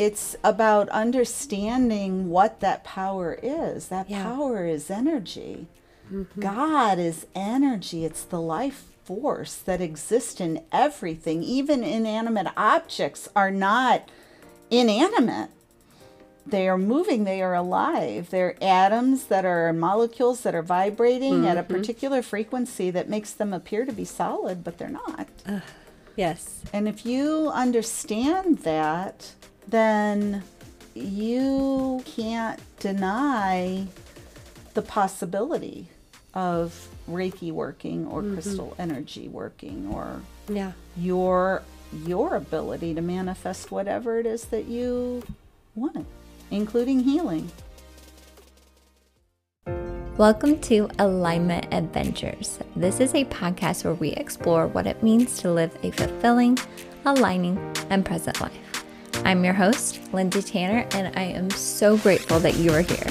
it's about understanding what that power is. That Yeah. power is energy. Mm-hmm. God is energy. It's the life force that exists in everything. Even inanimate objects are not inanimate. They are moving, they are alive. They're atoms that are molecules that are vibrating at a mm-hmm. particular frequency that makes them appear to be solid, but they're not. Yes. And if you understand that, then you can't deny the possibility of Reiki working or mm-hmm. crystal energy working or Yeah. your your ability to manifest whatever it is that you want, including healing. Welcome to Alignment Adventures. This is a podcast where we explore what it means to live a fulfilling, aligning, and present life. I'm your host, Lindsay Tanner, and I am so grateful that you are here.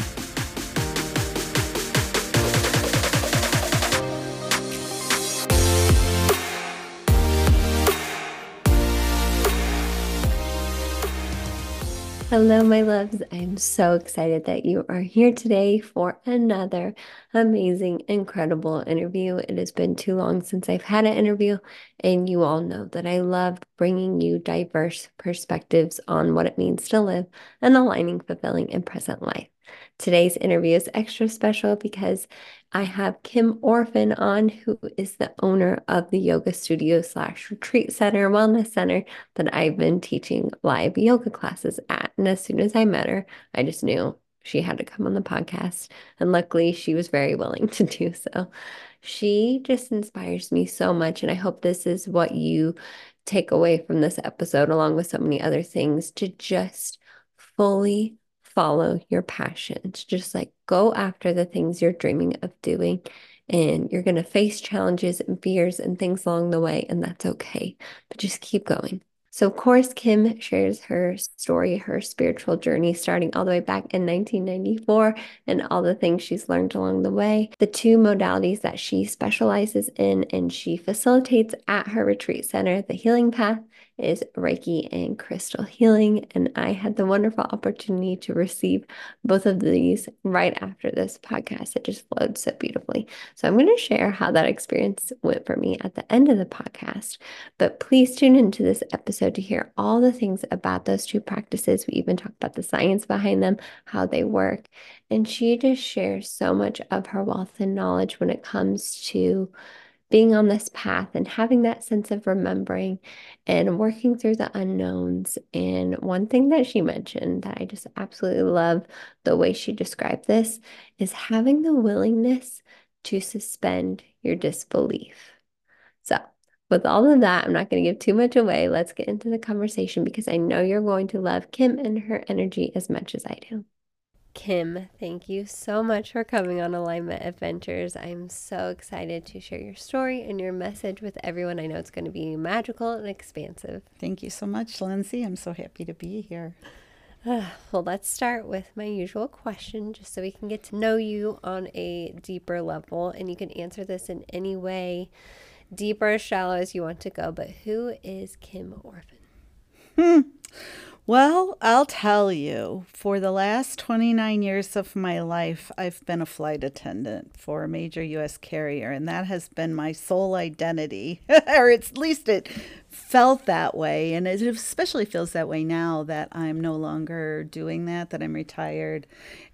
Hello, my loves. I'm so excited that you are here today for another amazing, incredible interview. It has been too long since I've had an interview, and you all know that I love bringing you diverse perspectives on what it means to live an aligning, fulfilling, and present life. Today's interview is extra special because I have Kim Orphan on, who is the owner of the yoga studio slash retreat center, wellness center that I've been teaching live yoga classes at. And as soon as I met her, I just knew she had to come on the podcast. And luckily, she was very willing to do so. She just inspires me so much. And I hope this is what you take away from this episode, along with so many other things, to just fully follow your passions. Just like go after the things you're dreaming of doing. And you're going to face challenges and fears and things along the way, and that's okay. But just keep going. So, of course, Kim shares her story, her spiritual journey, starting all the way back in 1994, and all the things she's learned along the way. The two modalities that she specializes in and she facilitates at her retreat center, the Healing Path, is Reiki and crystal healing. And I had the wonderful opportunity to receive both of these right after this podcast. It just flowed so beautifully. So I'm going to share how that experience went for me at the end of the podcast. But please tune into this episode to hear all the things about those two practices. We even talk about the science behind them, how they work. And she just shares so much of her wealth and knowledge when it comes to being on this path and having that sense of remembering and working through the unknowns. And one thing that she mentioned that I just absolutely love the way she described this is having the willingness to suspend your disbelief. So, with all of that, I'm not going to give too much away. Let's get into the conversation because I know you're going to love Kim and her energy as much as I do. Kim, thank you so much for coming on Alignment Adventures. I'm so excited to share your story and your message with everyone. I know it's going to be magical and expansive. Thank you so much, Lindsay. I'm so happy to be here. Well, let's start with my usual question just so we can get to know you on a deeper level. And you can answer this in any way, deep or shallow as you want to go. But who is Kim Orphan? Well, I'll tell you, for the last 29 years of my life, I've been a flight attendant for a major U.S. carrier, and that has been my sole identity, or at least it felt that way. And it especially feels that way now that I'm no longer doing that, that I'm retired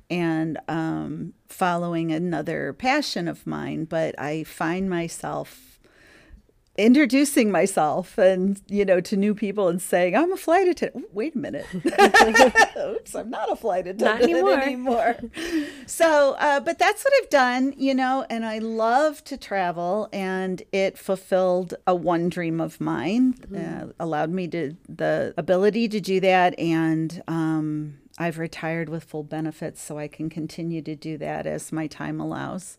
and um, following another passion of mine. But I find myself introducing myself and you know to new people and saying i'm a flight attendant wait a minute oops i'm not a flight attendant anymore. anymore. so uh, but that's what i've done you know and i love to travel and it fulfilled a one dream of mine uh, allowed me to the ability to do that and um, i've retired with full benefits so i can continue to do that as my time allows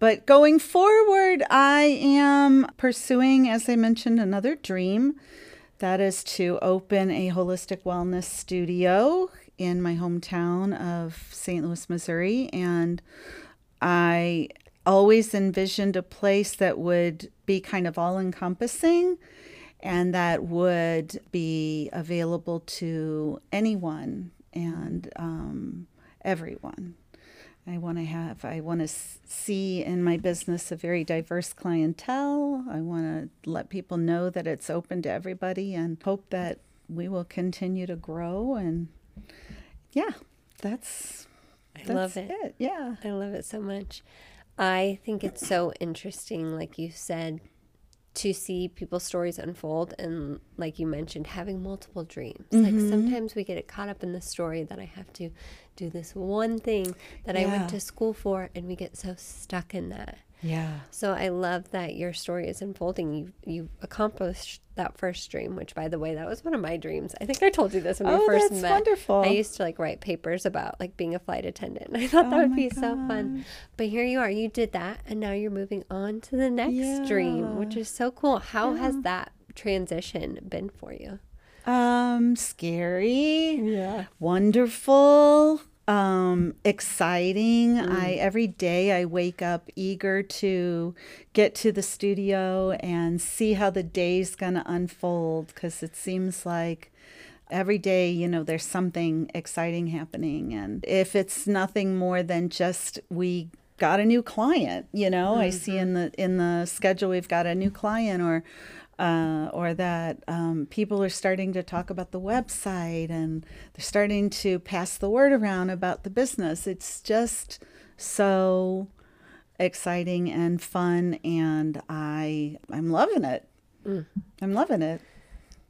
but going forward, I am pursuing, as I mentioned, another dream. That is to open a holistic wellness studio in my hometown of St. Louis, Missouri. And I always envisioned a place that would be kind of all encompassing and that would be available to anyone and um, everyone. I want to have, I want to see in my business a very diverse clientele. I want to let people know that it's open to everybody and hope that we will continue to grow. And yeah, that's, I love it. it. Yeah. I love it so much. I think it's so interesting, like you said, to see people's stories unfold and like you mentioned having multiple dreams mm-hmm. like sometimes we get caught up in the story that i have to do this one thing that yeah. i went to school for and we get so stuck in that yeah. So I love that your story is unfolding. You you accomplished that first dream, which by the way, that was one of my dreams. I think I told you this when oh, we first that's met. Wonderful. I used to like write papers about like being a flight attendant. I thought oh that would be God. so fun. But here you are. You did that and now you're moving on to the next yeah. dream, which is so cool. How yeah. has that transition been for you? Um scary. Yeah. Wonderful um, exciting. Mm. I every day I wake up eager to get to the studio and see how the day's going to unfold because it seems like every day, you know, there's something exciting happening and if it's nothing more than just we got a new client, you know, mm-hmm. I see in the in the schedule we've got a new client or uh, or that um, people are starting to talk about the website and they're starting to pass the word around about the business. It's just so exciting and fun, and I I'm loving it. Mm. I'm loving it.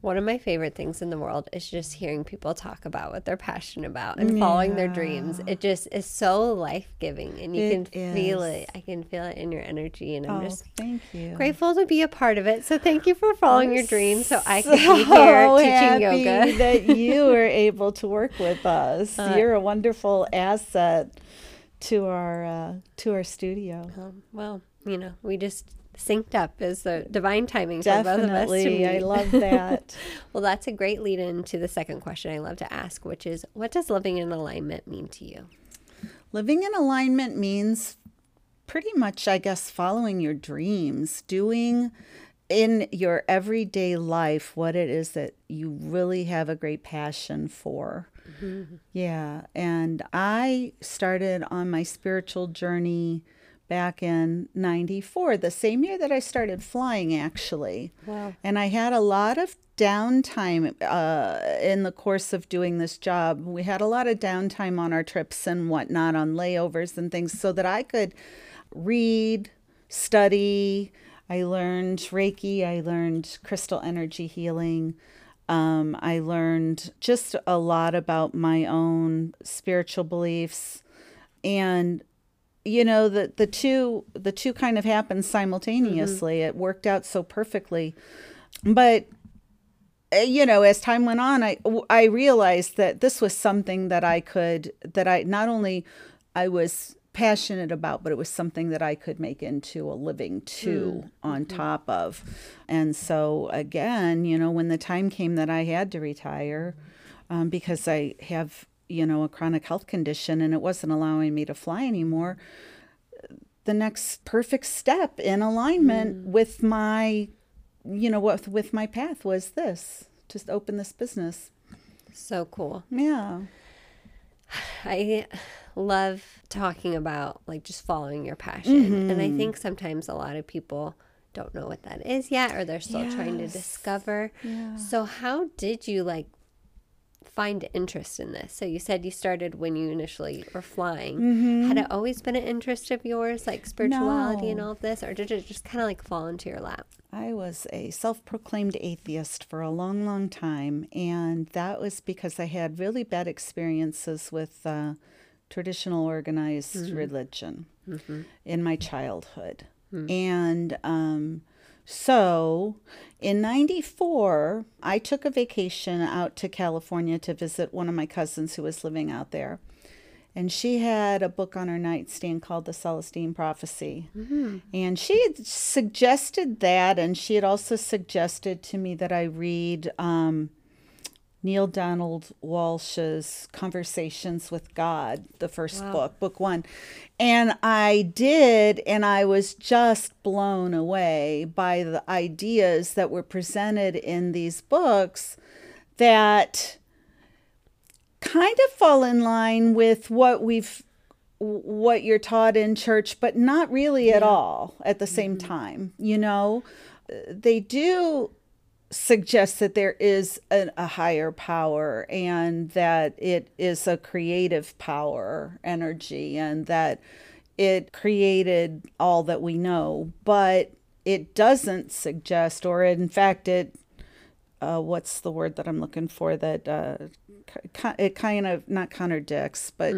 One of my favorite things in the world is just hearing people talk about what they're passionate about and yeah. following their dreams. It just is so life giving, and you it can is. feel it. I can feel it in your energy, and I'm oh, just thank you grateful to be a part of it. So thank you for following I'm your dreams, so I can so be here teaching yoga. that you were able to work with us. Uh, You're a wonderful asset to our uh, to our studio. Um, well, you know, we just synced up is the divine timing Definitely. for both of us. Definitely, I love that. well, that's a great lead into the second question I love to ask, which is what does living in alignment mean to you? Living in alignment means pretty much, I guess, following your dreams, doing in your everyday life what it is that you really have a great passion for. Mm-hmm. Yeah. And I started on my spiritual journey back in 94, the same year that I started flying, actually. Wow. And I had a lot of downtime uh, in the course of doing this job. We had a lot of downtime on our trips and whatnot, on layovers and things, so that I could read, study. I learned Reiki, I learned crystal energy healing. Um, I learned just a lot about my own spiritual beliefs. And you know the the two the two kind of happened simultaneously mm-hmm. it worked out so perfectly but eh, you know as time went on i i realized that this was something that i could that i not only i was passionate about but it was something that i could make into a living too mm-hmm. on top of and so again you know when the time came that i had to retire um, because i have you know, a chronic health condition and it wasn't allowing me to fly anymore, the next perfect step in alignment mm. with my, you know, with, with my path was this just open this business. So cool. Yeah. I love talking about like just following your passion. Mm-hmm. And I mm-hmm. think sometimes a lot of people don't know what that is yet or they're still yes. trying to discover. Yeah. So how did you like find interest in this? So you said you started when you initially were flying. Mm-hmm. Had it always been an interest of yours, like spirituality no. and all of this, or did it just kind of like fall into your lap? I was a self proclaimed atheist for a long, long time. And that was because I had really bad experiences with uh, traditional organized mm-hmm. religion mm-hmm. in my childhood. Mm. And um, so in 94, I took a vacation out to California to visit one of my cousins who was living out there. And she had a book on her nightstand called The Celestine Prophecy. Mm-hmm. And she had suggested that, and she had also suggested to me that I read um, Neale Donald Walsch's Conversations with God, the first Wow. book, book one. And I did, and I was just blown away by the ideas that were presented in these books that kind of fall in line with what we've what you're taught in church but not really at all at the same time you know Uh, they do suggest that there is an, a higher power and that it is a creative power energy and that it created all that we know but it doesn't suggest or in fact it uh, what's the word that I'm looking for that uh, it kind of not contradicts, but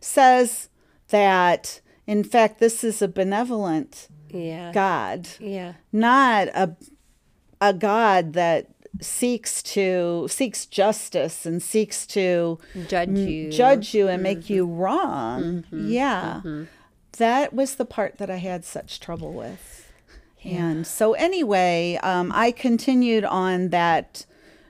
says that in fact this is a benevolent Yeah. God, Yeah. not a a God that seeks to seeks justice and seeks to Judge you. judge you and make you mm-hmm. wrong. Mm-hmm. Yeah. Mm-hmm. That was the part that I had such trouble with. And so, anyway, um, I continued on that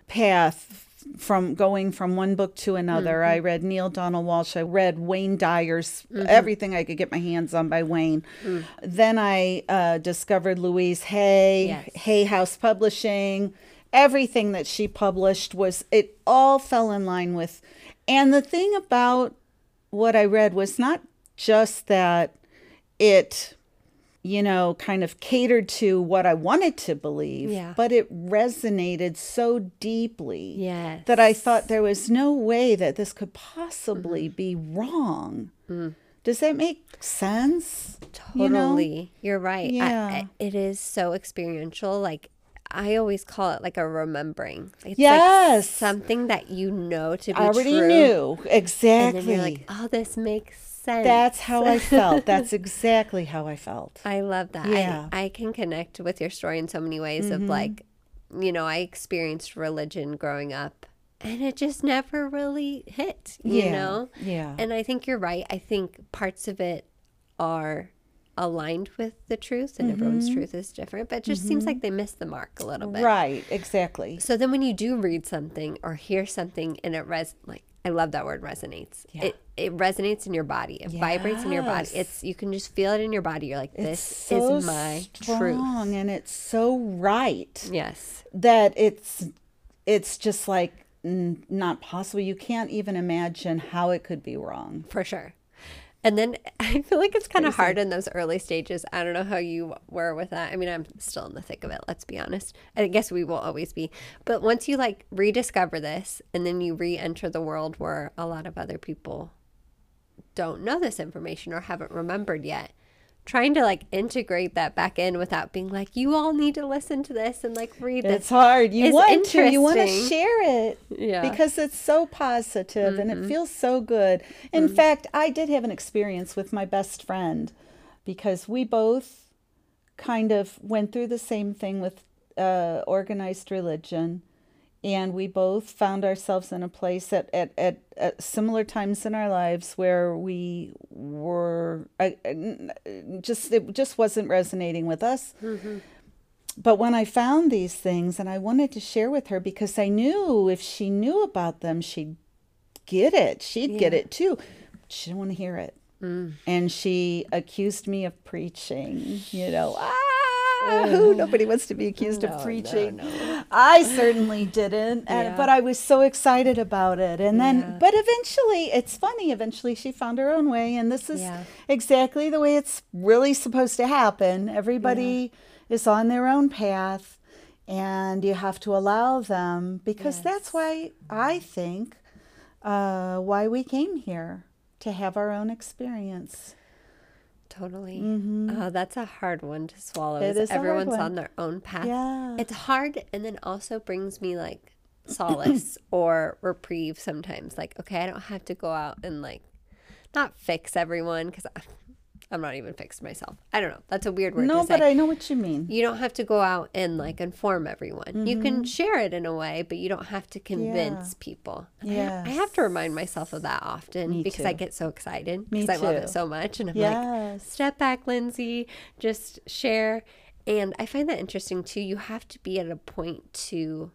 path from going from one book to another. Mm-hmm. I read Neale Donald Walsch. I read Wayne Dyer's mm-hmm. everything I could get my hands on by Wayne. Mm. Then I uh, discovered Louise Hay, Yes. Hay House Publishing. Everything that she published was, it all fell in line with. And the thing about what I read was not just that it, you know, kind of catered to what I wanted to believe, Yeah. but it resonated so deeply Yes. that I thought there was no way that this could possibly Mm-hmm. be wrong. Mm. Does that make sense? Totally. You are right. Yeah. I, it is so experiential. Like I always call it like a remembering. It's Yes. Like something that you know to be I already true. knew And exactly. then you're like, oh, this makes sense. That's how I felt. That's exactly how I felt. I love that. Yeah. Mm-hmm. I, I can connect with your story in so many ways of like, you know, I experienced religion growing up and it just never really hit, you Yeah, know? yeah. And I think you're right. I think parts of it are aligned with the truth and everyone's Mm-hmm. truth is different, but it just seems like they missed the mark a little bit. Right, exactly. So then when you do read something or hear something and it res like I love that word resonates. Yeah. It it resonates in your body. It vibrates in your body. It's you can just feel it in your body. You're like, this so is my truth. and it's so right Yes. that it's it's just like n- not possible. You can't even imagine how it could be wrong. For sure. And then I feel like it's kind of hard in those early stages. I don't know how you were with that. I mean, I'm still in the thick of it, let's be honest. I guess we will always be. But once you like rediscover this and then you re enter the world where a lot of other people don't know this information or haven't remembered yet, trying to like integrate that back in without being like, you all need to listen to this and like read this. It's hard. You want to. You want to share it. Yeah. Because it's so positive and Mm-hmm. it feels so good. In fact, I did have an experience with my best friend because we both kind of went through the same thing with uh, organized religion. And we both found ourselves in a place at, at, at, at similar times in our lives where we were I, just, it just wasn't resonating with us but when I found these things and I wanted to share with her because I knew if she knew about them, she'd get it. She'd get it too. She didn't want to hear it. And she accused me of preaching, you know. Ah, who nobody wants to be accused No, of preaching. no. I certainly didn't, and, Yeah. but I was so excited about it. And then, Yeah. but eventually, it's funny. Eventually, she found her own way, and this is Yeah. exactly the way it's really supposed to happen. Everybody is on their own path, and you have to allow them because that's why I think uh, why we came here to have our own experience. Totally. Oh, that's a hard one to swallow. Mm-hmm. It is is a hard everyone's one. on their own path. Yeah. It's hard and then also brings me like solace or reprieve sometimes. Like, okay, I don't have to go out and like not fix everyone because I'm not even fixed myself. I don't know. That's a weird word No, to say. but I know what you mean. you don't have to go out and like inform everyone. You Mm-hmm. can share it in a way, but you don't have to convince people. Yeah. I I, have to remind myself of that often Me because I get so excited because I love it so much. And I'm Yes. like, step back, Lindsay, just share. And I find that interesting too. You have to be at a point to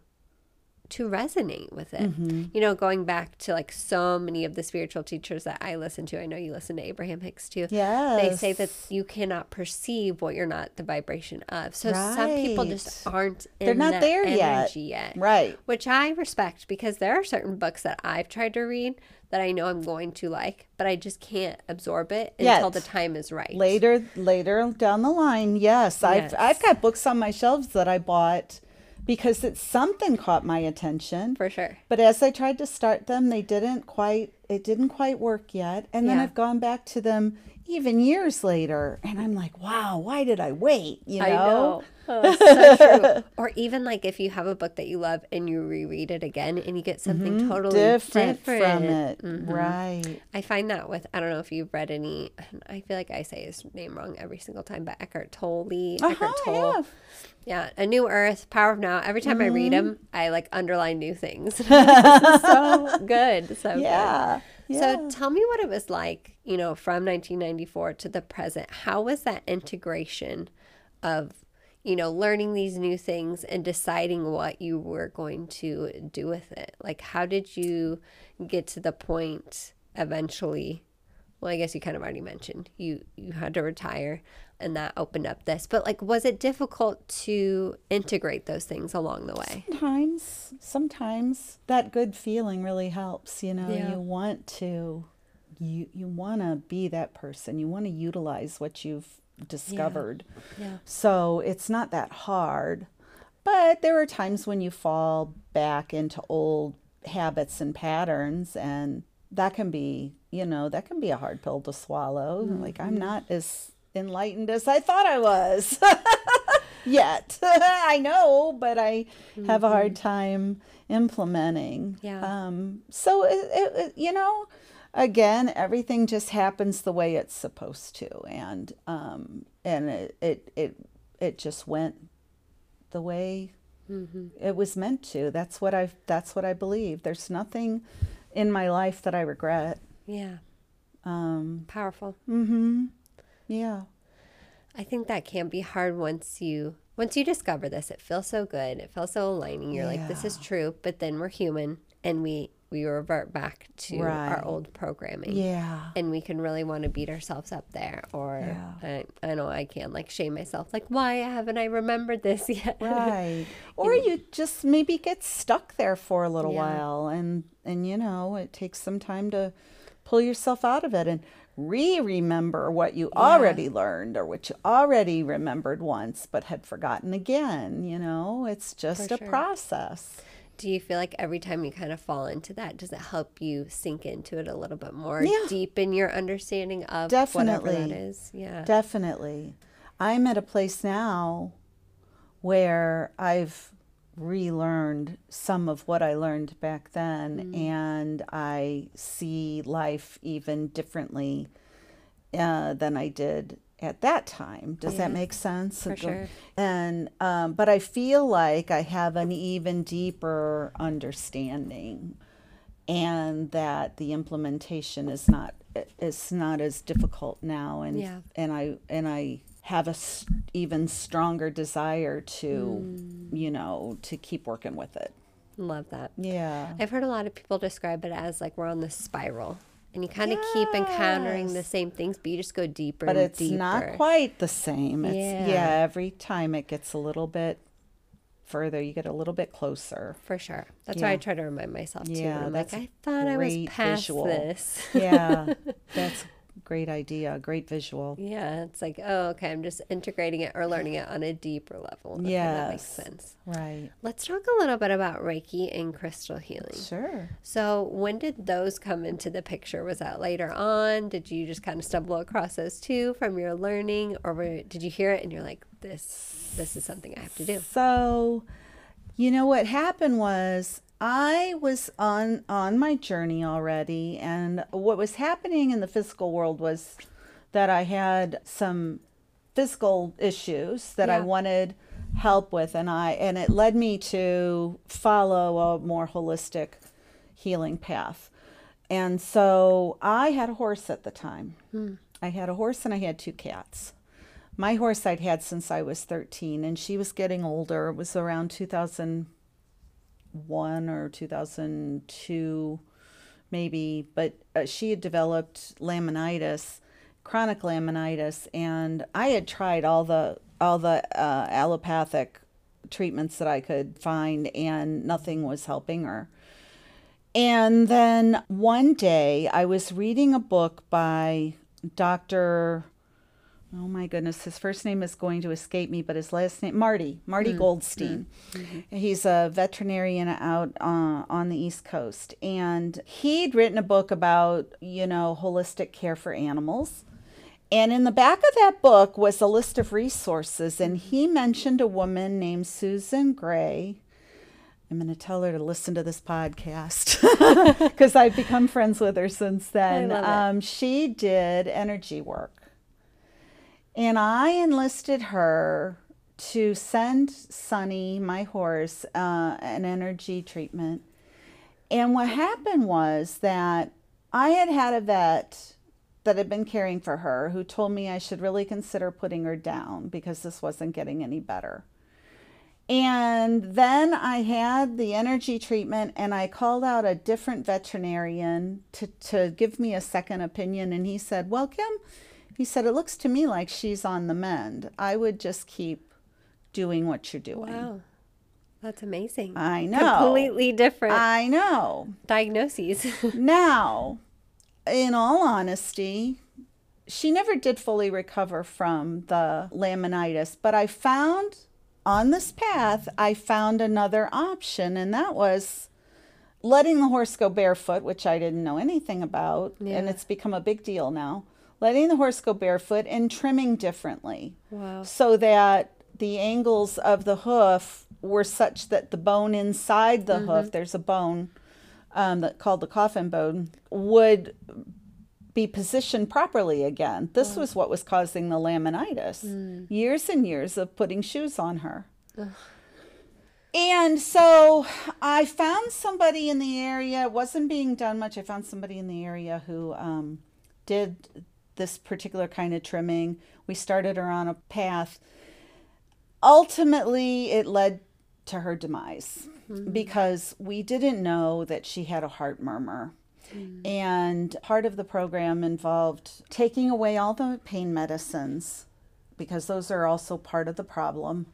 to resonate with it. Mm-hmm. You know, going back to like so many of the spiritual teachers that I listen to, I know you listen to Abraham Hicks too. Yeah. They say that you cannot perceive what you're not the vibration of. So some people just aren't in They're not that there yet. energy yet. Right. Which I respect because there are certain books that I've tried to read that I know I'm going to like, but I just can't absorb it until Yet. the time is right. Later, later down the line, yes, I've Yes. I've got books on my shelves that I bought because it's something caught my attention. For sure. But as I tried to start them, they didn't quite it didn't quite work yet. And then Yeah. I've gone back to them even years later and I'm like, wow, why did I wait? You know? I know. Oh, so true. Or even like if you have a book that you love and you reread it again and you get something totally Different, different, from it. Mhm. Right. I find that with I don't know if you've read any. I feel like I say his name wrong every single time, but Eckhart Tolle, Uh-huh, Eckhart Tolle, have. yeah, A New Earth, Power of Now. Every time I read Mm-hmm. him, I like underline new things. so good, so good. Yeah. So tell me what it was like, you know, from 1994 to the present. How was that integration of, you know, learning these new things and deciding what you were going to do with it? Like, how did you get to the point eventually? Well, I guess you kind of already mentioned you you had to retire, and that opened up this. But like, was it difficult to integrate those things along the way? sometimes sometimes that good feeling really helps you know Yeah. you want to you you want to be that person you want to utilize what you've discovered Yeah. so it's not that hard but there are times when you fall back into old habits and patterns and that can be you know that can be a hard pill to swallow mm-hmm. like i'm not as enlightened as i thought i was yet. I know but i have a hard time implementing. Yeah. um so it, it, it- you know again everything just happens the way it's supposed to. And um and it it it, it just went the way it was meant to. That's what i that's what i believe. There's nothing in my life that i regret. Yeah. um Powerful. mhm yeah I think that can be hard once you once you discover this. It feels so good. It feels so aligning. You're like, this is true. But then we're human, and we we revert back to Right. our old programming. yeah And we can really want to beat ourselves up there, or Yeah. I, I know I can like shame myself, like why haven't I remembered this yet? right or you just maybe get stuck there for a little Yeah. while and and you know it takes some time to pull yourself out of it and re-remember what you already learned or what you already remembered once but had forgotten again you know it's just For a sure. process Do you feel like every time you kind of fall into that, does it help you sink into it a little bit more, Yeah. deepen your understanding of whatever that Definitely. is? Yeah. Definitely. I'm at a place now where I've relearned some of what I learned back then, and I see life even differently uh, than I did at that time. Does that make sense? For sure. And um, but I feel like I have an even deeper understanding, and that the implementation is not is not as difficult now, and Yeah. and I and I have a s- even stronger desire to, Mm. you know, to keep working with it. Love that. Yeah. I've heard a lot of people describe it as like we're on the spiral and you kind of keep encountering the same things, but you just go deeper But and it's deeper. not quite the same. It's yeah. Yeah. every time it gets a little bit further, you get a little bit closer. For sure. That's why I try to remind myself too. Yeah, like, I thought I was past visual. this. Yeah. That's great idea, great visual. yeah, it's like, oh, okay, I'm just integrating it or learning it on a deeper level. Okay, that makes sense. Right. Let's talk a little bit about Reiki and crystal healing. Sure. So, when did those come into the picture? Was that later on? Did you just kind of stumble across those two from your learning, or were, did you hear it and you're like, "This, this is something I have to do"? So, you know what happened was I was on on my journey already and what was happening in the physical world was that I had some physical issues that I wanted help with and I and it led me to follow a more holistic healing path. And so I had a horse at the time. Hmm. I had a horse and I had two cats. My horse I'd had since I was 13 and she was getting older. It was around 2000 2001 or 2002 maybe, but uh, she had developed laminitis, chronic laminitis, and I had tried all the all the uh, allopathic treatments that I could find, and nothing was helping her. And then one day I was reading a book by Dr. Oh my goodness, his first name is going to escape me, but his last name Marty Marty mm. Goldstein. Mm-hmm. He's a veterinarian out uh, on the East Coast, and he'd written a book about you know holistic care for animals. And in the back of that book was a list of resources, and he mentioned a woman named Susan Gray. I'm going to tell her to listen to this podcast because I've become friends with her since then. Um, she did energy work. And I enlisted her to send Sunny, my horse, uh, an energy treatment. And what happened was that I had had a vet that had been caring for her who told me I should really consider putting her down because this wasn't getting any better. And then I had the energy treatment and I called out a different veterinarian to, to give me a second opinion. And he said, Well, Kim, he said, It looks to me like she's on the mend. I would just keep doing what you're doing. Wow. That's amazing. I know. Completely different. I know. Diagnoses. now, in all honesty, she never did fully recover from the laminitis, but I found on this path, I found another option, and that was letting the horse go barefoot, which I didn't know anything about, yeah. and it's become a big deal now letting the horse go barefoot and trimming differently. Wow. So that the angles of the hoof were such that the bone inside the mm-hmm. hoof, there's a bone um, that called the coffin bone, would be positioned properly again. This wow. was what was causing the laminitis. Mm. Years and years of putting shoes on her. Ugh. And so I found somebody in the area. It wasn't being done much. I found somebody in the area who um, did this particular kind of trimming. We started her on a path. Ultimately, it led to her demise mm-hmm. because we didn't know that she had a heart murmur. Mm-hmm. And part of the program involved taking away all the pain medicines because those are also part of the problem.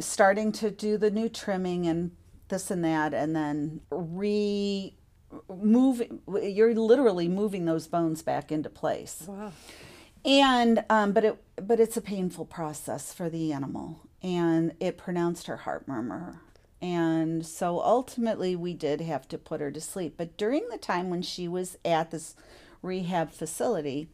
Starting to do the new trimming and this and that, and then re moving you're literally moving those bones back into place. Wow. and um, but it but it's a painful process for the animal and it pronounced her heart murmur. And so ultimately we did have to put her to sleep. But during the time when she was at this rehab facility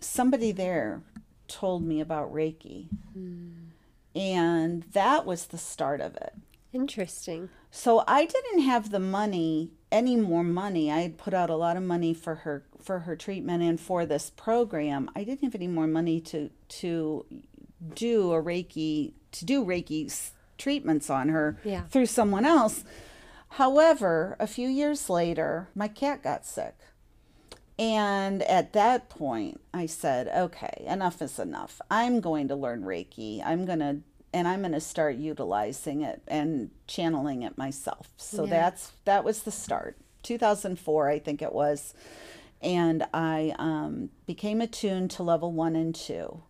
somebody there told me about reiki. Mm. and that was the start of it. Interesting. So i didn't have the money any more money. I had put out a lot of money for her for her treatment and for this program. I didn't have any more money to to do a Reiki to do Reiki treatments on her yeah. through someone else. However, a few years later, my cat got sick. And at that point, I said, okay, enough is enough. I'm going to learn Reiki. I'm going to and I'm going to start utilizing it and channeling it myself. So yeah. that's that was the start. 2004, I think it was, and I um, became attuned to level one and two.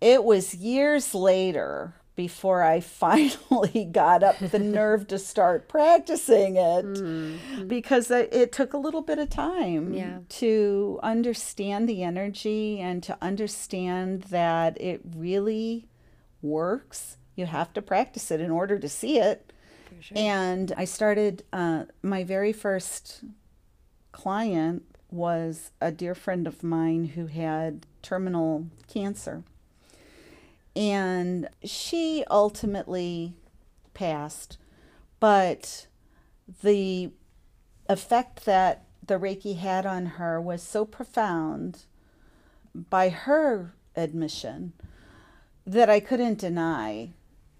It was years later before I finally got up the nerve to start practicing it mm-hmm. because it took a little bit of time yeah. to understand the energy and to understand that it really works. You have to practice it in order to see it. Sure. And I started, uh, my very first client was a dear friend of mine who had terminal cancer. And she ultimately passed, but the effect that the Reiki had on her was so profound by her admission that I couldn't deny.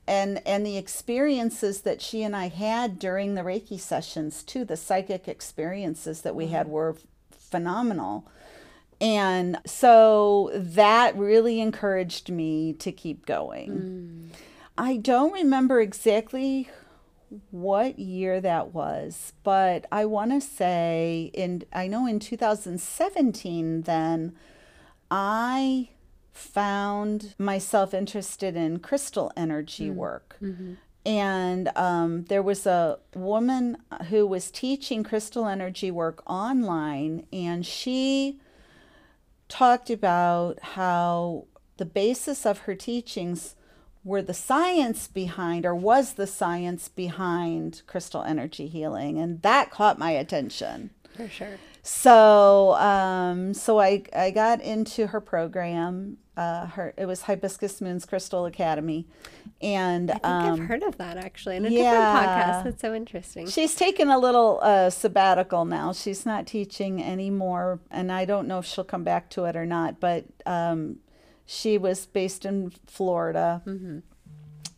And, and the experiences that she and I had during the Reiki sessions, too, the psychic experiences that we had mm-hmm. were phenomenal. And so that really encouraged me to keep going. Mm. I don't remember exactly what year that was, but I want to say in I know in 2017 then I found myself interested in crystal energy work. And um, there was a woman who was teaching crystal energy work online, and she talked about how the basis of her teachings were the science behind, or was the science behind crystal energy healing. And that caught my attention. For sure. So, um, so I I got into her program. Uh, her it was Hibiscus Moon's Crystal Academy, and I think um, I've heard of that actually in a yeah. different podcast. That's so interesting. she's taken a little uh, sabbatical now. She's not teaching anymore, and I don't know if she'll come back to it or not. But um, she was based in Florida,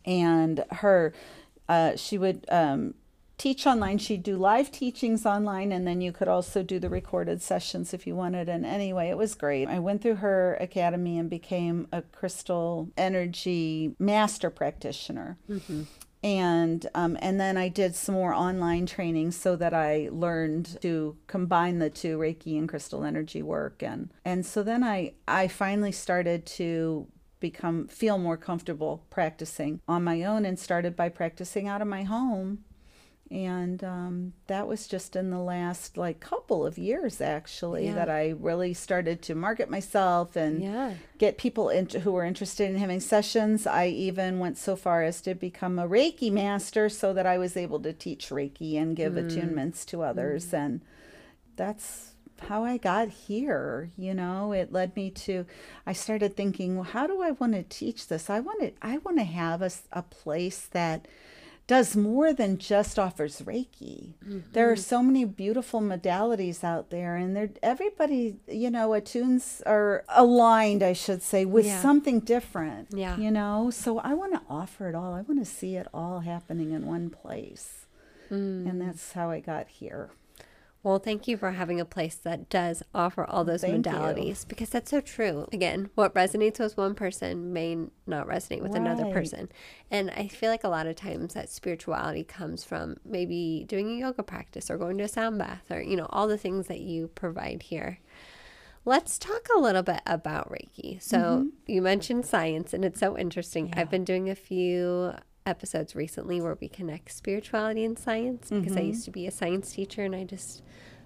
and her uh, she would um, teach online. She'd do live teachings online, and then you could also do the recorded sessions if you wanted. And anyway, it was great. I went through her academy and became a crystal energy master practitioner. And um, and then I did some more online training so that I learned to combine the two Reiki and crystal energy work and and so then I I finally started to become feel more comfortable practicing on my own and started by practicing out of my home and um, that was just in the last like couple of years actually Yeah. that I really started to market myself and Yeah. get people into, who were interested in having sessions. I even went so far as to become a Reiki master so that I was able to teach Reiki and give attunements to others. And that's how I got here. You know, it led me to, I started thinking, well, how do I want to teach this? I want to, I want to have a, a place that does more than just offers Reiki. There are mm-hmm. so many beautiful modalities out there, and they're, everybody, you know, attunes are aligned, I should say, with Yeah. something different. Yeah. You know, so I want to offer it all. I want to see it all happening in one place. And mm. that's how I got here. Well, thank you for having a place that does offer all those Thank you. modalities because that's so true. Again, what resonates with one person may not resonate with another person. And I feel like a lot of times that spirituality comes from maybe doing a yoga practice or going to a sound bath or, you know, all the things that you provide here. Let's talk a little bit about Reiki. So, Mm-hmm. you mentioned science, and it's so interesting. I've been doing a few episodes recently where we connect spirituality and science because Mm-hmm. I used to be a science teacher and I just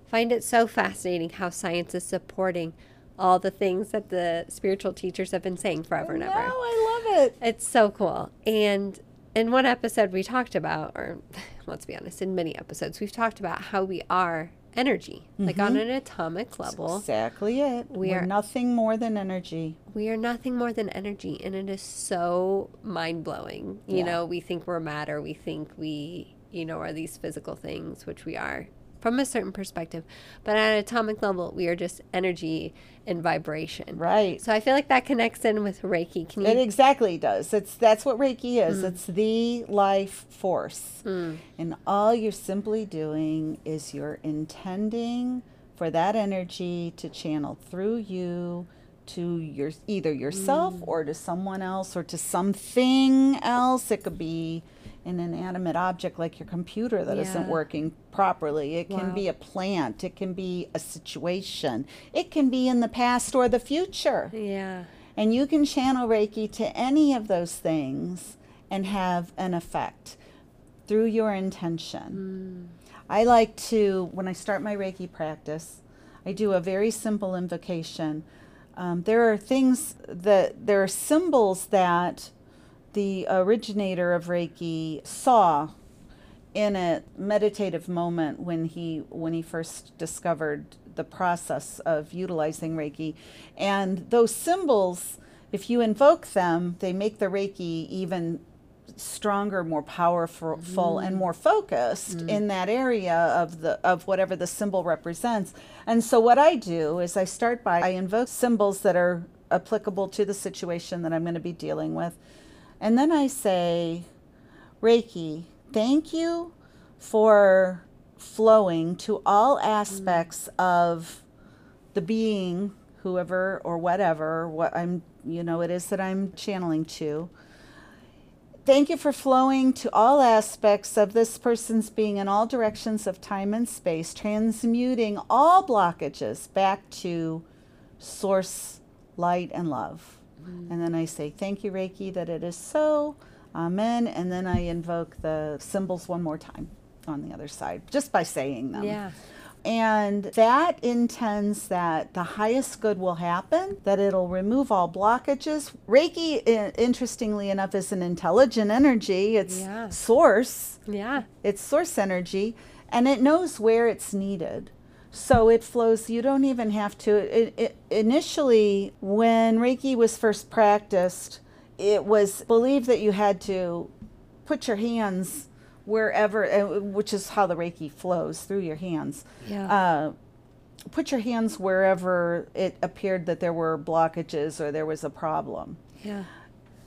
find it so fascinating how science is supporting all the things that the spiritual teachers have been saying forever and No, ever. I love it. It's so cool. And in one episode, we talked about, or let's be honest, in many episodes, we've talked about how we are energy, like on mm-hmm. an atomic level. Exactly it. We We're are- nothing more than energy. We are nothing more than energy, and it is so mind blowing. You Yeah. know, we think we're matter, we think we, you know, are these physical things, which we are from a certain perspective. But at an atomic level, we are just energy and vibration. Right. So I feel like that connects in with Reiki. Can you? It exactly does. It's that's what Reiki is. Mm. It's the life force. And all you're simply doing is you're intending for that energy to channel through you to your either yourself Mm. or to someone else or to something else. It could be an inanimate object like your computer that not working properly. It can Wow. be a plant. It can be a situation. It can be in the past or the future. yeah. And you can channel Reiki to any of those things and have an effect through your intention. I like to, when I start my Reiki practice, I do a very simple invocation. Um, there are things that, there are symbols that the originator of Reiki saw in a meditative moment when he when he first discovered the process of utilizing Reiki. And those symbols, if you invoke them, they make the Reiki even stronger, more powerful full and more focused mm. in that area of the of whatever the symbol represents. And so what I do is I start by I invoke symbols that are applicable to the situation that I'm going to be dealing with. And then I say, Reiki, thank you for flowing to all aspects of the being, whoever or whatever, what I'm, you know, it is that I'm channeling to. Thank you for flowing to all aspects of this person's being in all directions of time and space, transmuting all blockages back to source, light, and love. Mm. And then I say, Thank you, Reiki, that it is so. Amen. And then I invoke the symbols one more time on the other side just by saying them. Yeah. And that intends that the highest good will happen, that it'll remove all blockages. Reiki, interestingly enough, is an intelligent energy, it's yeah. source. Yeah. It's source energy, and it knows where it's needed. So it flows, you don't even have to. It, it, initially, when Reiki was first practiced, it was believed that you had to put your hands wherever, uh, which is how the Reiki flows through your hands. Yeah. Uh, put your hands wherever it appeared that there were blockages or there was a problem. Yeah.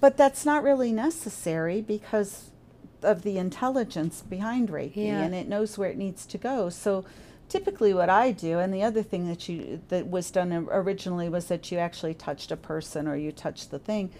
But that's not really necessary because of the intelligence behind Reiki yeah. and it knows where it needs to go. So typically what I do and the other thing that you that was done originally was that you actually touched a person or you touched the thing.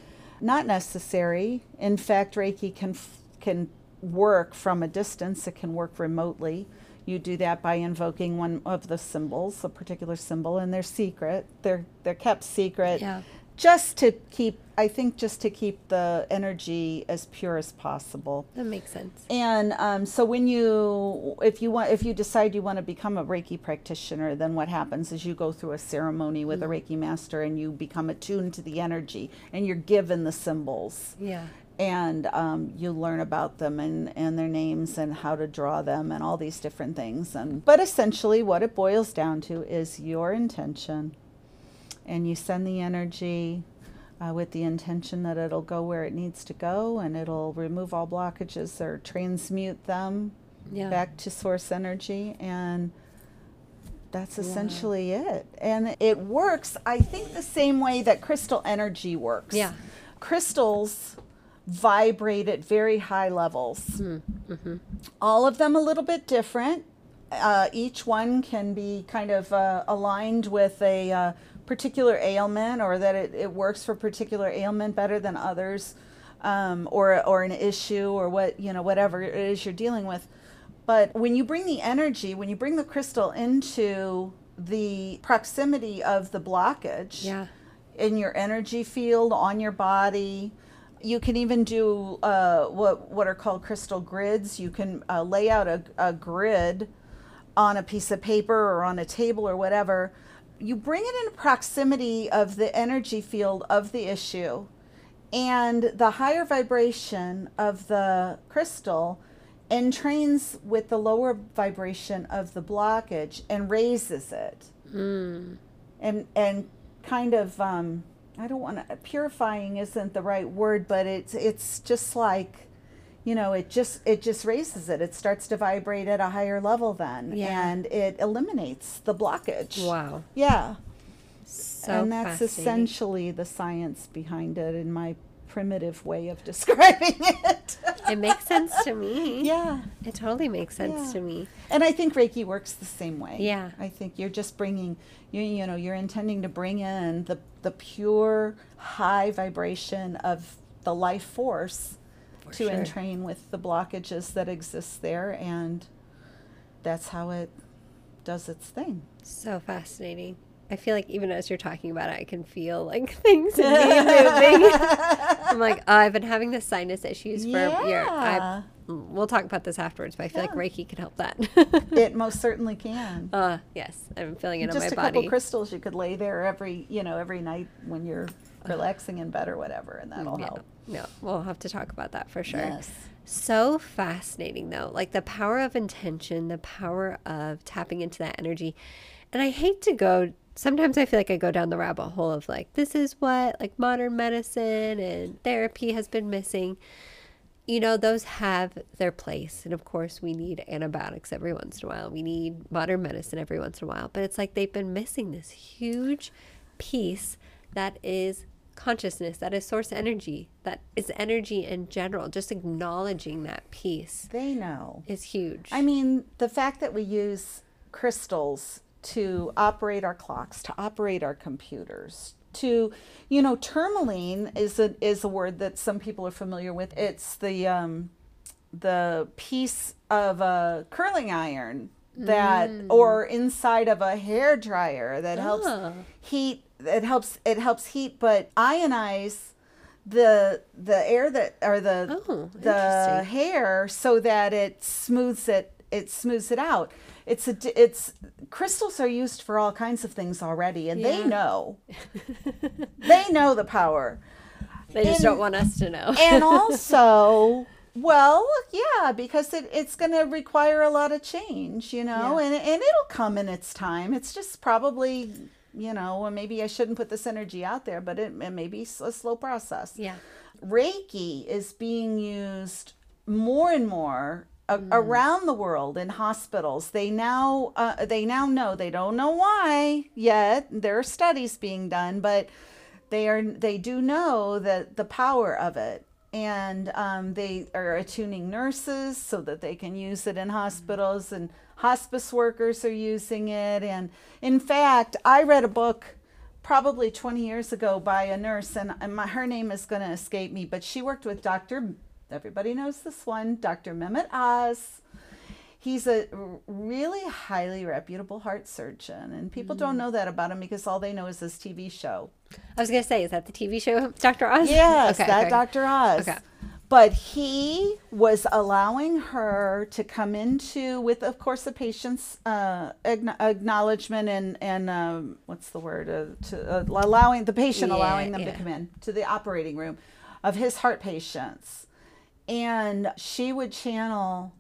Not necessary. In fact, Reiki can can work from a distance, it can work remotely. You do that by invoking one of the symbols, a particular symbol, and they're secret. They're they're kept secret. Yeah. Just to keep I think just to keep the energy as pure as possible. That makes sense. And um, so when you, if you want, if you decide you want to become a Reiki practitioner, then what happens is you go through a ceremony with mm. a Reiki master, and you become attuned to the energy, and you're given the symbols. Yeah and um, you learn about them and, and their names and how to draw them and all these different things and but essentially what it boils down to is your intention and you send the energy uh, with the intention that it'll go where it needs to go and it'll remove all blockages or transmute them yeah. back to source energy and that's essentially yeah. it and it works i think the same way that crystal energy works yeah crystals vibrate at very high levels. Mm-hmm. All of them a little bit different. Uh, each one can be kind of uh, aligned with a uh, particular ailment or that it, it works for particular ailment better than others um, or, or an issue or what, you know, whatever it is you're dealing with. But when you bring the energy, when you bring the crystal into the proximity of the blockage yeah. in your energy field, on your body, you can even do uh, what what are called crystal grids. You can uh, lay out a, a grid on a piece of paper or on a table or whatever. You bring it in proximity of the energy field of the issue, and the higher vibration of the crystal entrains with the lower vibration of the blockage and raises it, mm. and and kind of. Um, I don't want to purifying isn't the right word, but it's it's just like you know, it just it just raises it. It starts to vibrate at a higher level then yeah. and it eliminates the blockage. Wow. Yeah. So and that's essentially the science behind it in my primitive way of describing it. it makes sense to me. Yeah. It totally makes sense yeah. to me. And I think Reiki works the same way. Yeah. I think you're just bringing you you know, you're intending to bring in the the pure high vibration of the life force For to sure. entrain with the blockages that exist there and that's how it does its thing. So fascinating. I feel like even as you're talking about it, I can feel like things in me moving. I'm like, oh, I've been having the sinus issues for yeah. a year. I, we'll talk about this afterwards, but I feel yeah. like Reiki can help that. it most certainly can. Uh, yes, I'm feeling it Just on my body. Just a couple crystals you could lay there every, you know, every night when you're relaxing in bed or whatever, and that'll yeah. help. No, we'll have to talk about that for sure. Yes. So fascinating, though. Like the power of intention, the power of tapping into that energy. And I hate to go sometimes I feel like I go down the rabbit hole of like, this is what like modern medicine and therapy has been missing. You know, those have their place. And of course, we need antibiotics every once in a while. We need modern medicine every once in a while. But it's like they've been missing this huge piece that is consciousness, that is source energy, that is energy in general. Just acknowledging that piece. They know. Is huge. I mean, the fact that we use crystals to operate our clocks, to operate our computers, to you know tourmaline is a is a word that some people are familiar with it's the um the piece of a curling iron that Mm. or inside of a hair dryer that helps Oh. heat it helps it helps heat but ionize the the air that or the Oh, the hair so that it smooths it it smooths it out. It's a it's crystals are used for all kinds of things already and they know. They know the power. They just in- don't want us to know. and also well yeah because it, it's going to require a lot of change you know Yeah. and, and it'll come in its time. It's just probably you know or maybe i shouldn't put this energy out there but it, it may be a slow process. Yeah. reiki is being used more and more a- around the world in hospitals. They now uh, they now know they don't know why yet. There are studies being done but they are they do know that the power of it. And um, they are attuning nurses so that they can use it in hospitals and hospice workers are using it and in fact i read a book probably 20 years ago by a nurse and, my, her name is going to escape me but she worked with dr everybody knows this one dr mehmet oz he's a really highly reputable heart surgeon and people don't mm. know that about him because all they know is his tv show I was gonna say, is that the TV show Dr. Oz? Yes, Okay, that okay. Dr. Oz. Okay. But he was allowing her to come into, with of course the patient's uh, acknowledgement and and um, what's the word, uh, to uh, allowing the patient Yeah, allowing them yeah. to come in to the operating room of his heart patients, and she would channel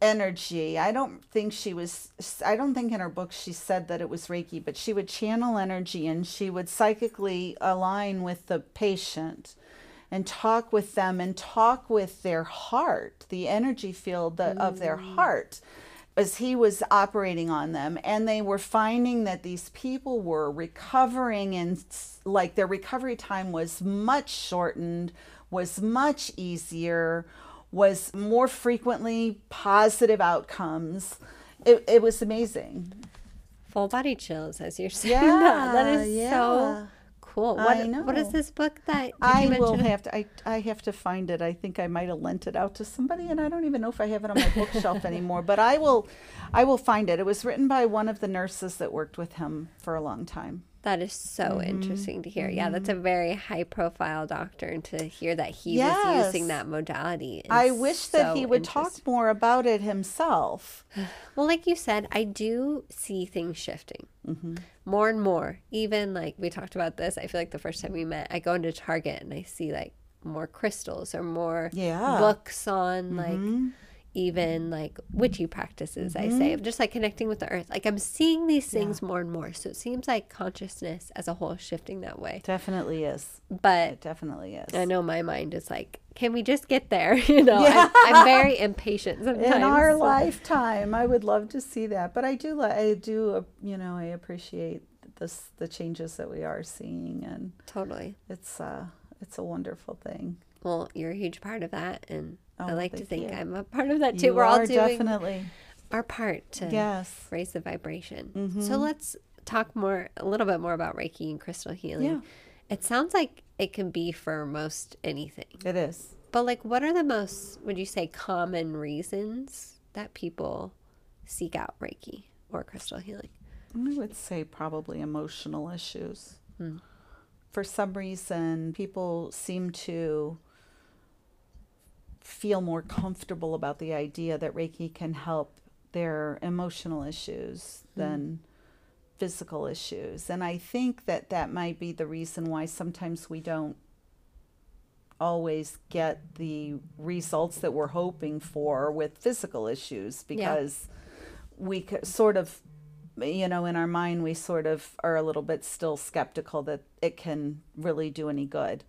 energy. I don't think she was, I don't think in her book she said that it was Reiki, but she would channel energy and she would psychically align with the patient and talk with them and talk with their heart, the energy field that, of their mm. heart. As he was operating on them, and they were finding that these people were recovering, and like their recovery time was much shortened, was much easier, was more frequently positive outcomes. It, it was amazing. Full body chills as you're saying that. That is yeah. so cool. What what is this book that I will it? have to. I, I have to find it. I think I might have lent it out to somebody, and I don't even know if I have it on my bookshelf anymore. But I will, I will find it. It was written by one of the nurses that worked with him for a long time. That is so Mm-hmm. interesting to hear. Yeah, that's a very high profile doctor, and to hear that he was using that modality. I wish that so he would talk more about it himself. Well, like you said, I do see things shifting Mm-hmm. More and more. Even like we talked about this, I feel like the first time we met, I go into Target and I see like more crystals or more Yeah. books on like Mhm. Even like witchy practices. I say Mm-hmm. of just like connecting with the earth. Like I'm seeing these things more and more. So it seems like consciousness as a whole is shifting that way. Definitely is. But It definitely is. I know my mind is like, can we just get there? You know, Yeah. I'm, I'm very impatient sometimes. in our lifetime i would love to see that but i do i do you know i appreciate this the changes that we are seeing and Totally. it's uh it's a wonderful thing Well, you're a huge part of that, and I Oh, like to think you. I'm a part of that too. you We're all doing definitely our part to yes raise the vibration. Mm-hmm. So let's talk more, a little bit more about Reiki and crystal healing. Yeah. It sounds like it can be for most anything. it is But like, what are the most, would you say, common reasons that people seek out Reiki or crystal healing? i would say probably emotional issues Hmm. for some reason people seem to feel more comfortable about the idea that reiki can help their emotional issues hmm. than physical issues. And i think that that might be the reason why sometimes we don't always get the results that we're hoping for with physical issues because we sort of you know in our mind we sort of are a little bit still skeptical that it can really do any good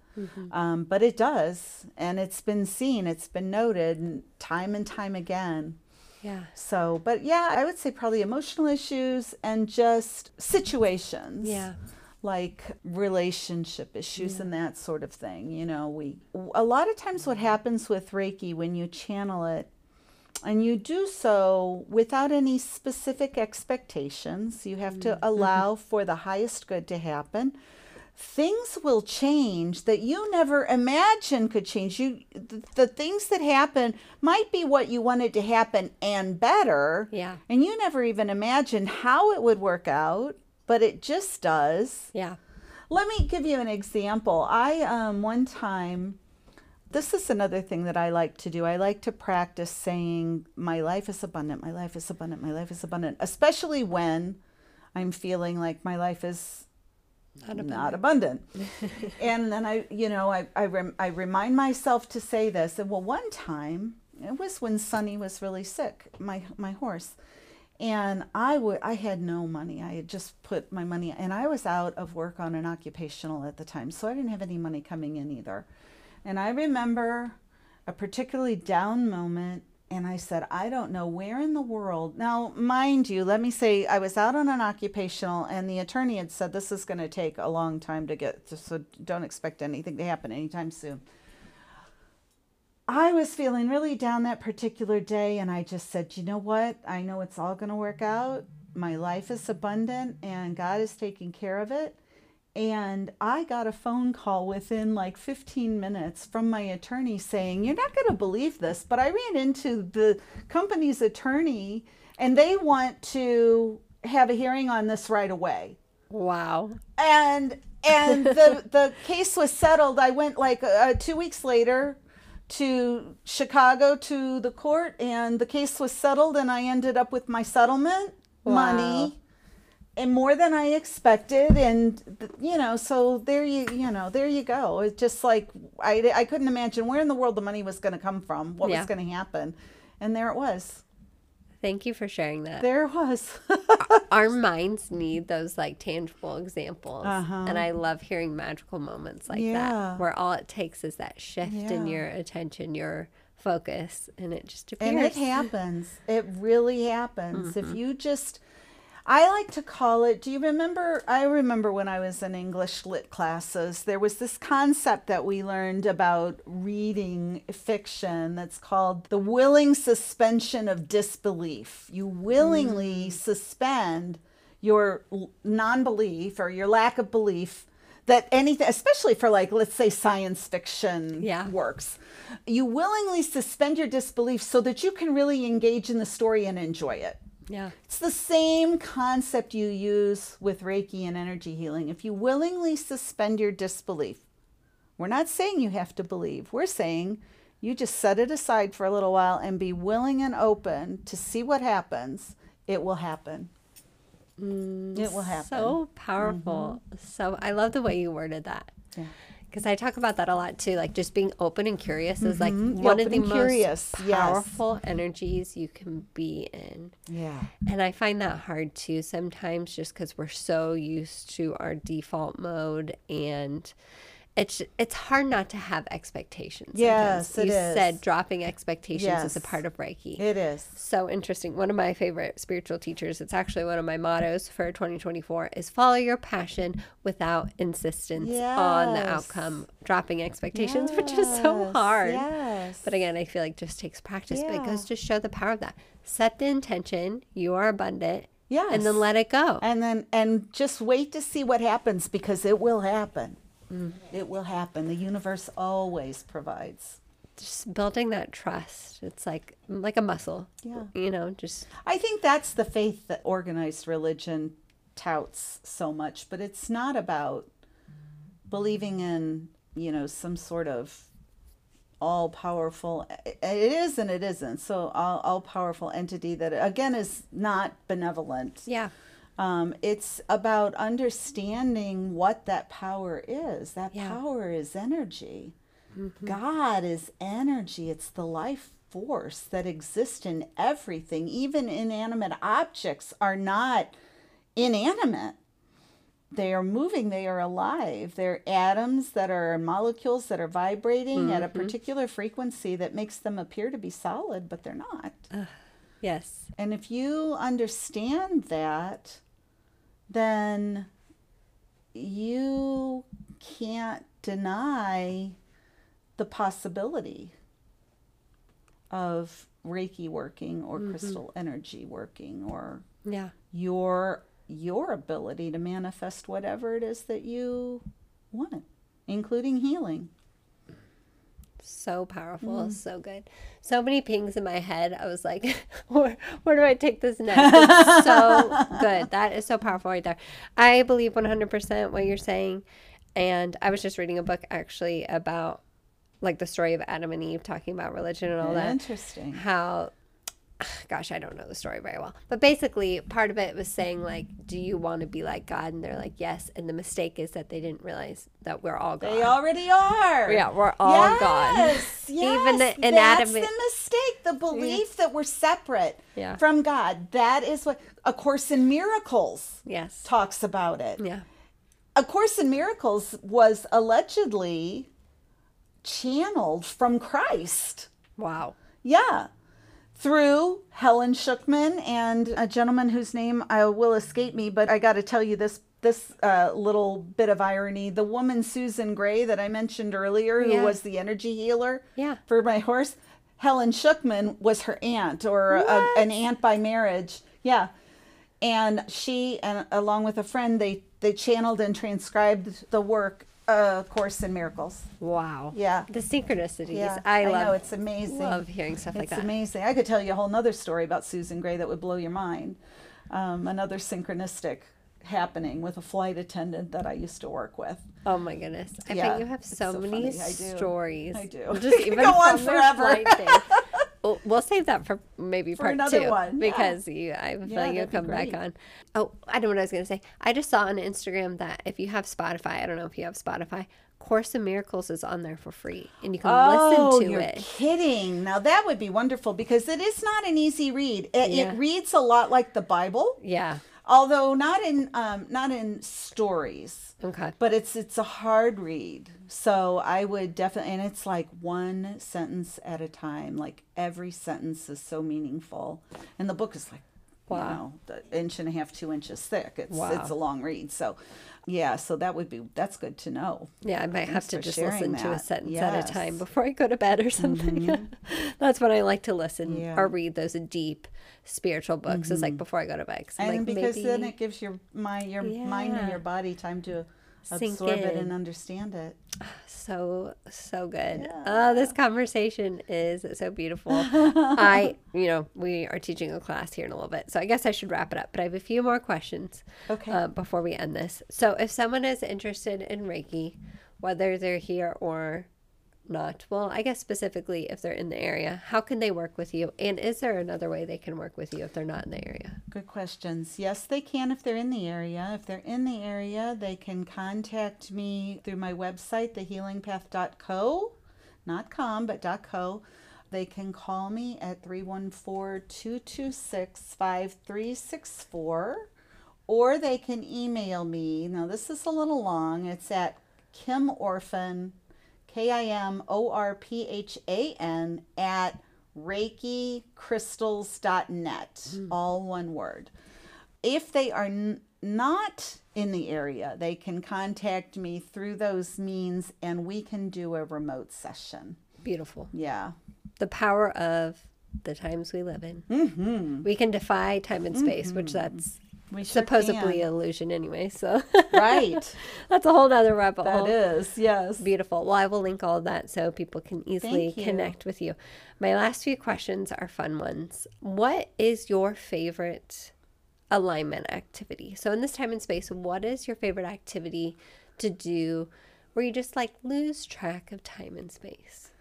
um, but it does and it's been seen it's been noted time and time again Yeah. so but yeah i would say probably emotional issues and just situations Yeah. like relationship issues and that sort of thing. You know, we a lot of times what happens with Reiki when you channel it and you do so without any specific expectations, you have to allow for the highest good to happen. things will change that you never imagined could change. You the, the, things that happen might be what you wanted to happen and better. Yeah. And you never even imagined how it would work out but it just does. Yeah. Let me give you an example. I um one time this is another thing that I like to do. I like to practice saying, My life is abundant, my life is abundant, my life is abundant, especially when I'm feeling like my life is not abundant. Not abundant. and then I, you know, I, I, rem, I remind myself to say this. And well, one time, it was when Sonny was really sick, my, my horse. And I would, I had no money. I had just put my money, and I was out of work on an occupational at the time, so I didn't have any money coming in either. And I remember a particularly down moment and I said, I don't know where in the world. Now, mind you, let me say I was out on an occupational, and the attorney had said this is going to take a long time to get, so don't expect anything to happen anytime soon. I was feeling really down that particular day, and I just said, you know what? I know it's all going to work out. My life is abundant, and God is taking care of it. And I got a phone call within like 15 minutes from my attorney saying, You're not going to believe this, but I ran into the company's attorney and they want to have a hearing on this right away. Wow. And and the the case was settled. I went like uh, 2 weeks later to Chicago to the court and the case was settled and I ended up with my settlement wow. money and more than I expected. And you know, so there you you know there you go. It's just like I I couldn't imagine where in the world the money was going to come from, what yeah. was going to happen, and there it was. Thank you for sharing that. There it was. Our minds need those like tangible examples. Uh-huh. And I love hearing magical moments like yeah. that, where all it takes is that shift yeah. in your attention, your focus, and it just appears. And it happens. It really happens. Mm-hmm. If you just I like to call it, do you remember? I remember when I was in English lit classes, there was this concept that we learned about reading fiction that's called the willing suspension of disbelief. You willingly mm. suspend your non belief or your lack of belief that anything, especially for like, let's say science fiction yeah. works, you willingly suspend your disbelief so that you can really engage in the story and enjoy it. Yeah. It's the same concept you use with Reiki and energy healing. If you willingly suspend your disbelief, we're not saying you have to believe. We're saying you just set it aside for a little while and be willing and open to see what happens. It will happen. Mm, it will happen. So powerful. Mm-hmm. So I love the way you worded that. Yeah because I talk about that a lot too. Like just being open and curious is like mm-hmm. one of the most powerful yes. energies you can be in. Yeah. And I find that hard too sometimes just because we're so used to our default mode and it's it's hard not to have expectations. Yes, you is. said dropping expectations yes. is a part of Reiki. It is so interesting. One of my favorite spiritual teachers. It's actually one of my mottos for 2024 is follow your passion without insistence yes. on the outcome. Dropping expectations, yes. which is so hard. Yes. But again, I feel like just takes practice. Yeah. But it goes to show the power of that. Set the intention. You are abundant. Yes. And then let it go. And then and just wait to see what happens because it will happen. Mm. It will happen. The universe always provides. Just building that trust. It's like like a muscle. Yeah. You know, just I think that's the faith that organized religion touts so much, but it's not about believing in, you know, some sort of all powerful it is and it isn't so all, all powerful entity that again is not benevolent yeah um, it's about understanding what that power is. That yeah. power is energy. Mm-hmm. God is energy. It's the life force that exists in everything. Even inanimate objects are not inanimate. They are moving, they are alive. They're atoms that are molecules that are vibrating mm-hmm. at a mm-hmm. particular frequency that makes them appear to be solid, but they're not. Uh, yes. And if you understand that, then you can't deny the possibility of Reiki working or mm-hmm. crystal energy working or yeah. your your ability to manifest whatever it is that you want, including healing. So powerful, mm-hmm. so good. So many pings in my head. I was like, where, where do I take this next? It's so good. That is so powerful right there. I believe 100% what you're saying. And I was just reading a book actually about like the story of Adam and Eve talking about religion and all that. Interesting. How gosh, I don't know the story very well. But basically, part of it was saying like, do you want to be like God? And they're like, yes. And the mistake is that they didn't realize that we're all God. They already are. Yeah, we're all God. Yes, yes. Even the That's the mistake. The belief that we're separate Yeah. from God. That is what A Course in Miracles Yes. talks about it. Yeah. A Course in Miracles was allegedly channeled from Christ. Wow. Yeah. Through Helen Schucman and a gentleman whose name I will escape me, but I got to tell you this this uh, little bit of irony. The woman Susan Gray that I mentioned earlier, who Yeah. was the energy healer Yeah. for my horse, Helen Schucman was her aunt or a, an aunt by marriage. Yeah. And she and along with a friend, they they channeled and transcribed the work, uh, Course in Miracles. Wow. Yeah. The synchronicities. Yeah, I love know it's amazing. love hearing stuff like It's that. It's amazing. I could tell you a whole nother story about Susan Gray that would blow your mind. Um, another synchronistic happening with a flight attendant that I used to work with. Oh my goodness. I Yeah, bet you have so, so many funny. I do. stories. I do. Just even go on forever. We'll, we'll save that for maybe part another two one, yeah. because you, I feel Yeah, like you'll come back on. Oh, I don't know what I was going to say. I just saw on Instagram that if you have Spotify, I don't know if you have Spotify, Course in Miracles is on there for free, and you can Oh, listen to you're it. kidding! Now that would be wonderful because it is not an easy read. It, Yeah. it reads a lot like the Bible, Yeah. Although not in um, not in stories. Okay. but it's it's a hard read so i would definitely and it's like one sentence at a time like every sentence is so meaningful and the book is like Wow. you know the inch and a half two inches thick it's Wow. it's a long read so yeah so that would be that's good to know Yeah, I might have to just listen to a that. sentence at a Mm-hmm. time before I go to bed or something. That's when I like to listen Yeah. or read those deep spiritual books. It's like before I go to bed. and like, because maybe, then it gives your my your mind and your body time to absorb it and understand it so so good. Yeah. Oh, this conversation is so beautiful. I, you know, we are teaching a class here in a little bit, so I guess I should wrap it up. But I have a few more questions Okay. uh, before we end this. So, if someone is interested in Reiki, whether they're here or not, well, I guess specifically if they're in the area, how can they work with you? And is there another way they can work with you if they're not in the area? Good questions. Yes, they can if they're in the area. If they're in the area, they can contact me through my website, thehealingpath.co, not com, but .co. They can call me at 314-226-5364 or they can email me. Now this is a little long. It's at Kim Orphan, K I M O R P H A N at ReikiCrystals.net, all one word. If they are n- not in the area, they can contact me through those means and we can do a remote session. Beautiful. Yeah. The power of the times we live in. Mm-hmm. We can defy time and space, which that's We supposedly can. illusion anyway. So right. that's a whole nother rabbit That hole. is, yes. Beautiful. Well, I will link all of that so people can easily connect with you. My last few questions are fun ones. What is your favorite alignment activity? So, in this time and space, what is your favorite activity to do where you just like lose track of time and space?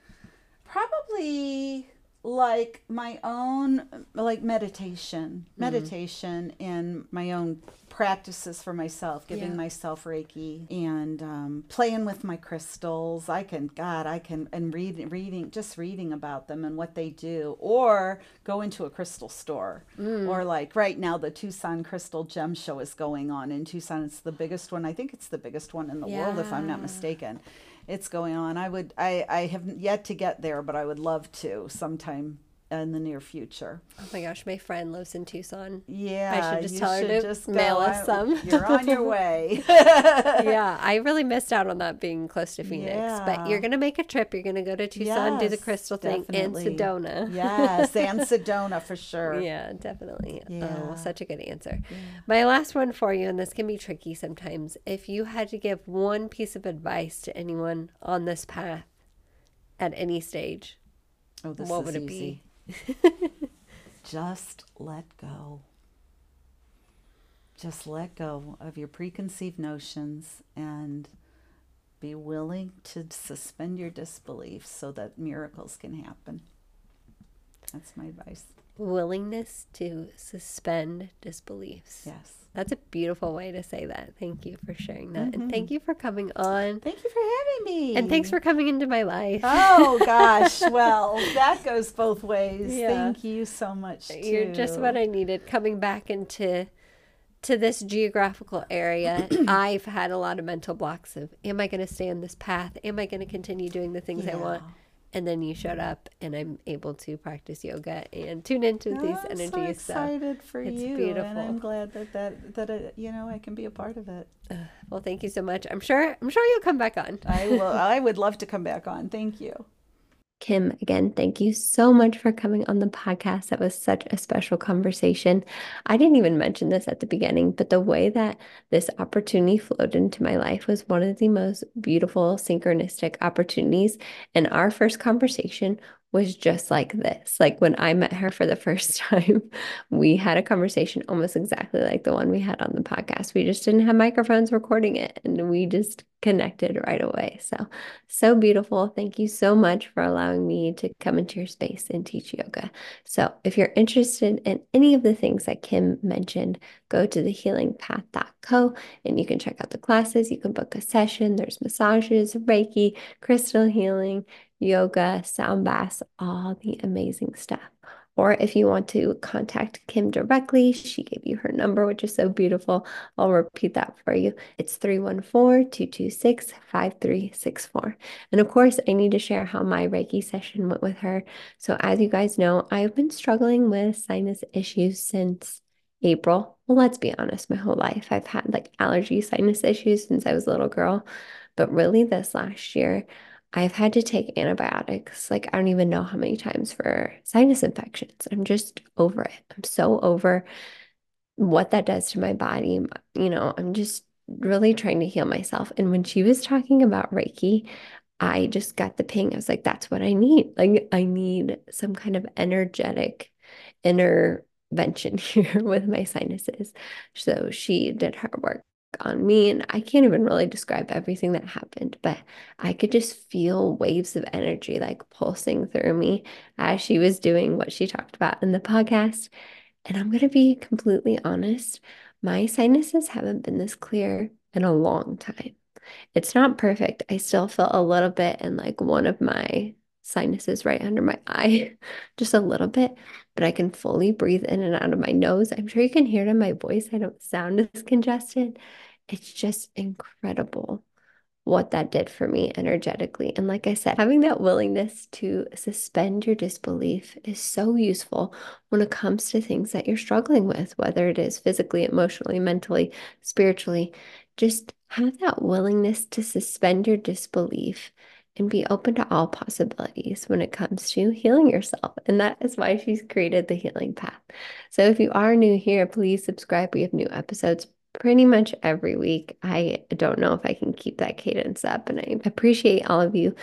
probably like my own like meditation meditation and my own practices for myself giving Yeah. myself reiki and um, playing with my crystals. I can god i can and read, reading just reading about them and what they do or go into a crystal store or like right now the tucson crystal gem show is going on in tucson it's the biggest one. I think it's the biggest one in the world if i'm not mistaken it's going on. I would I I have yet to get there, but I would love to sometime in the near future. Oh my gosh, my friend lives in Tucson. Yeah, I should just tell her to just mail go. us some. You're on your way. yeah, I really missed out on that being close to Phoenix. But you're gonna make a trip. You're gonna go to Tucson, do the Yes, crystal thing, definitely. and Sedona. yes, and Sedona for sure. Yeah, definitely. Oh, Yeah. such a good answer. My last one for you, and this can be tricky sometimes. If you had to give one piece of advice to anyone on this path at any stage, Oh, this what would it easy. be? Just let go. Just let go of your preconceived notions and be willing to suspend your disbelief so that miracles can happen. That's my advice. Willingness to suspend disbeliefs. Yes. That's a beautiful way to say that. Thank you for sharing that. Mm-hmm. And thank you for coming on. Thank you for having me. And thanks for coming into my life. Oh gosh, well, that goes both ways. Yeah. Thank you so much. You're just what. I needed coming back into to this geographical area. I've had a lot of mental blocks of am I going to stay on this path? Am I going to continue doing the things I want? And then you showed up and I'm able to practice yoga and tune into these I'm so energies. So, excited for it's you, beautiful. and I'm glad that that that uh, you know I can be a part of it. well, thank you so much. I'm sure I'm sure you'll come back on. I will. I would love to come back on. Thank you. Kim, again, thank you so much for coming on the podcast. That was such a special conversation. I didn't even mention this at the beginning, but the way that this opportunity flowed into my life was one of the most beautiful synchronistic opportunities. And our first conversation was just like this. Like when I met her for the first time, we had a conversation almost exactly like the one we had on the podcast. We just didn't have microphones recording it and we just connected right away. So, so beautiful. Thank you so much for allowing me to come into your space and teach yoga. So, if you're interested in any of the things that Kim mentioned, go to thehealingpath.co and you can check out the classes. You can book a session. There's massages, Reiki, crystal healing, yoga, sound baths, all the amazing stuff. Or if you want to contact Kim directly, she gave you her number, which is so beautiful. I'll repeat that for you. It's 314 226 5364. And of course, I need to share how my Reiki session went with her. So, as you guys know, I've been struggling with sinus issues since April. Well, let's be honest, my whole life I've had like allergy sinus issues since I was a little girl. But really, this last year, I've had to take antibiotics. Like, I don't even know how many times for sinus infections. I'm just over it. I'm so over what that does to my body. You know, I'm just really trying to heal myself. And when she was talking about Reiki, I just got the ping. I was like, that's what I need. Like, I need some kind of energetic intervention here with my sinuses. So she did her work on me, and I can't even really describe everything that happened, but I could just feel waves of energy like pulsing through me as she was doing what she talked about in the podcast. And I'm going to be completely honest, my sinuses haven't been this clear in a long time. It's not perfect. I still feel a little bit in like one of my sinuses right under my eye, just a little bit, but I can fully breathe in and out of my nose. I'm sure you can hear it in my voice. I don't sound as congested. It's just incredible what that did for me energetically. And like I said, having that willingness to suspend your disbelief is so useful when it comes to things that you're struggling with, whether it is physically, emotionally, mentally, spiritually. Just have that willingness to suspend your disbelief and be open to all possibilities when it comes to healing yourself. And that is why she's created the healing path. So if you are new here, please subscribe. We have new episodes pretty much every week. I don't know if I can keep that cadence up, and I appreciate all of you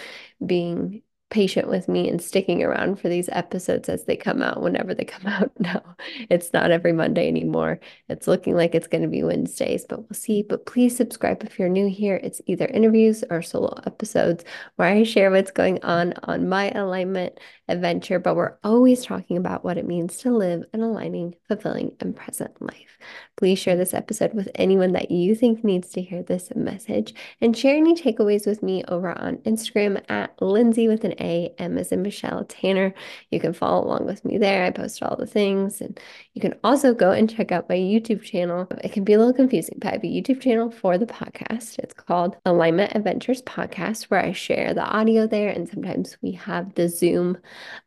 being patient with me and sticking around for these episodes as they come out whenever they come out. No, it's not every Monday anymore. It's looking like it's going to be Wednesdays, but we'll see. But please subscribe if you're new here. It's either interviews or solo episodes where I share what's going on on my alignment adventure, but we're always talking about what it means to live an aligning, fulfilling, and present life. Please share this episode with anyone that you think needs to hear this message and share any takeaways with me over on Instagram at Lindsay with an A, M as in Michelle Tanner. You can follow along with me there. I post all the things. And you can also go and check out my YouTube channel. It can be a little confusing, but I have a YouTube channel for the podcast. It's called Alignment Adventures Podcast, where I share the audio there. And sometimes we have the Zoom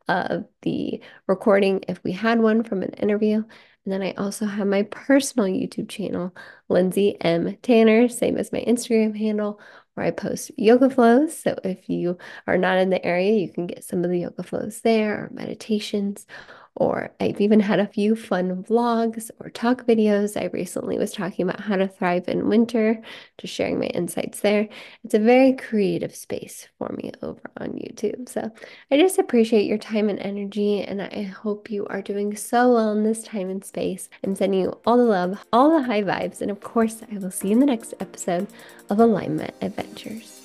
of the recording if we had one from an interview. And then I also have my personal YouTube channel, Lindsay M. Tanner, same as my Instagram handle, where I post yoga flows. So if you are not in the area, you can get some of the yoga flows there or meditations or I've even had a few fun vlogs or talk videos. I recently was talking about how to thrive in winter, just sharing my insights there. It's a very creative space for me over on YouTube. So I just appreciate your time and energy, and I hope you are doing so well in this time and space. I'm sending you all the love, all the high vibes, and of course, I will see you in the next episode of Alignment Adventures.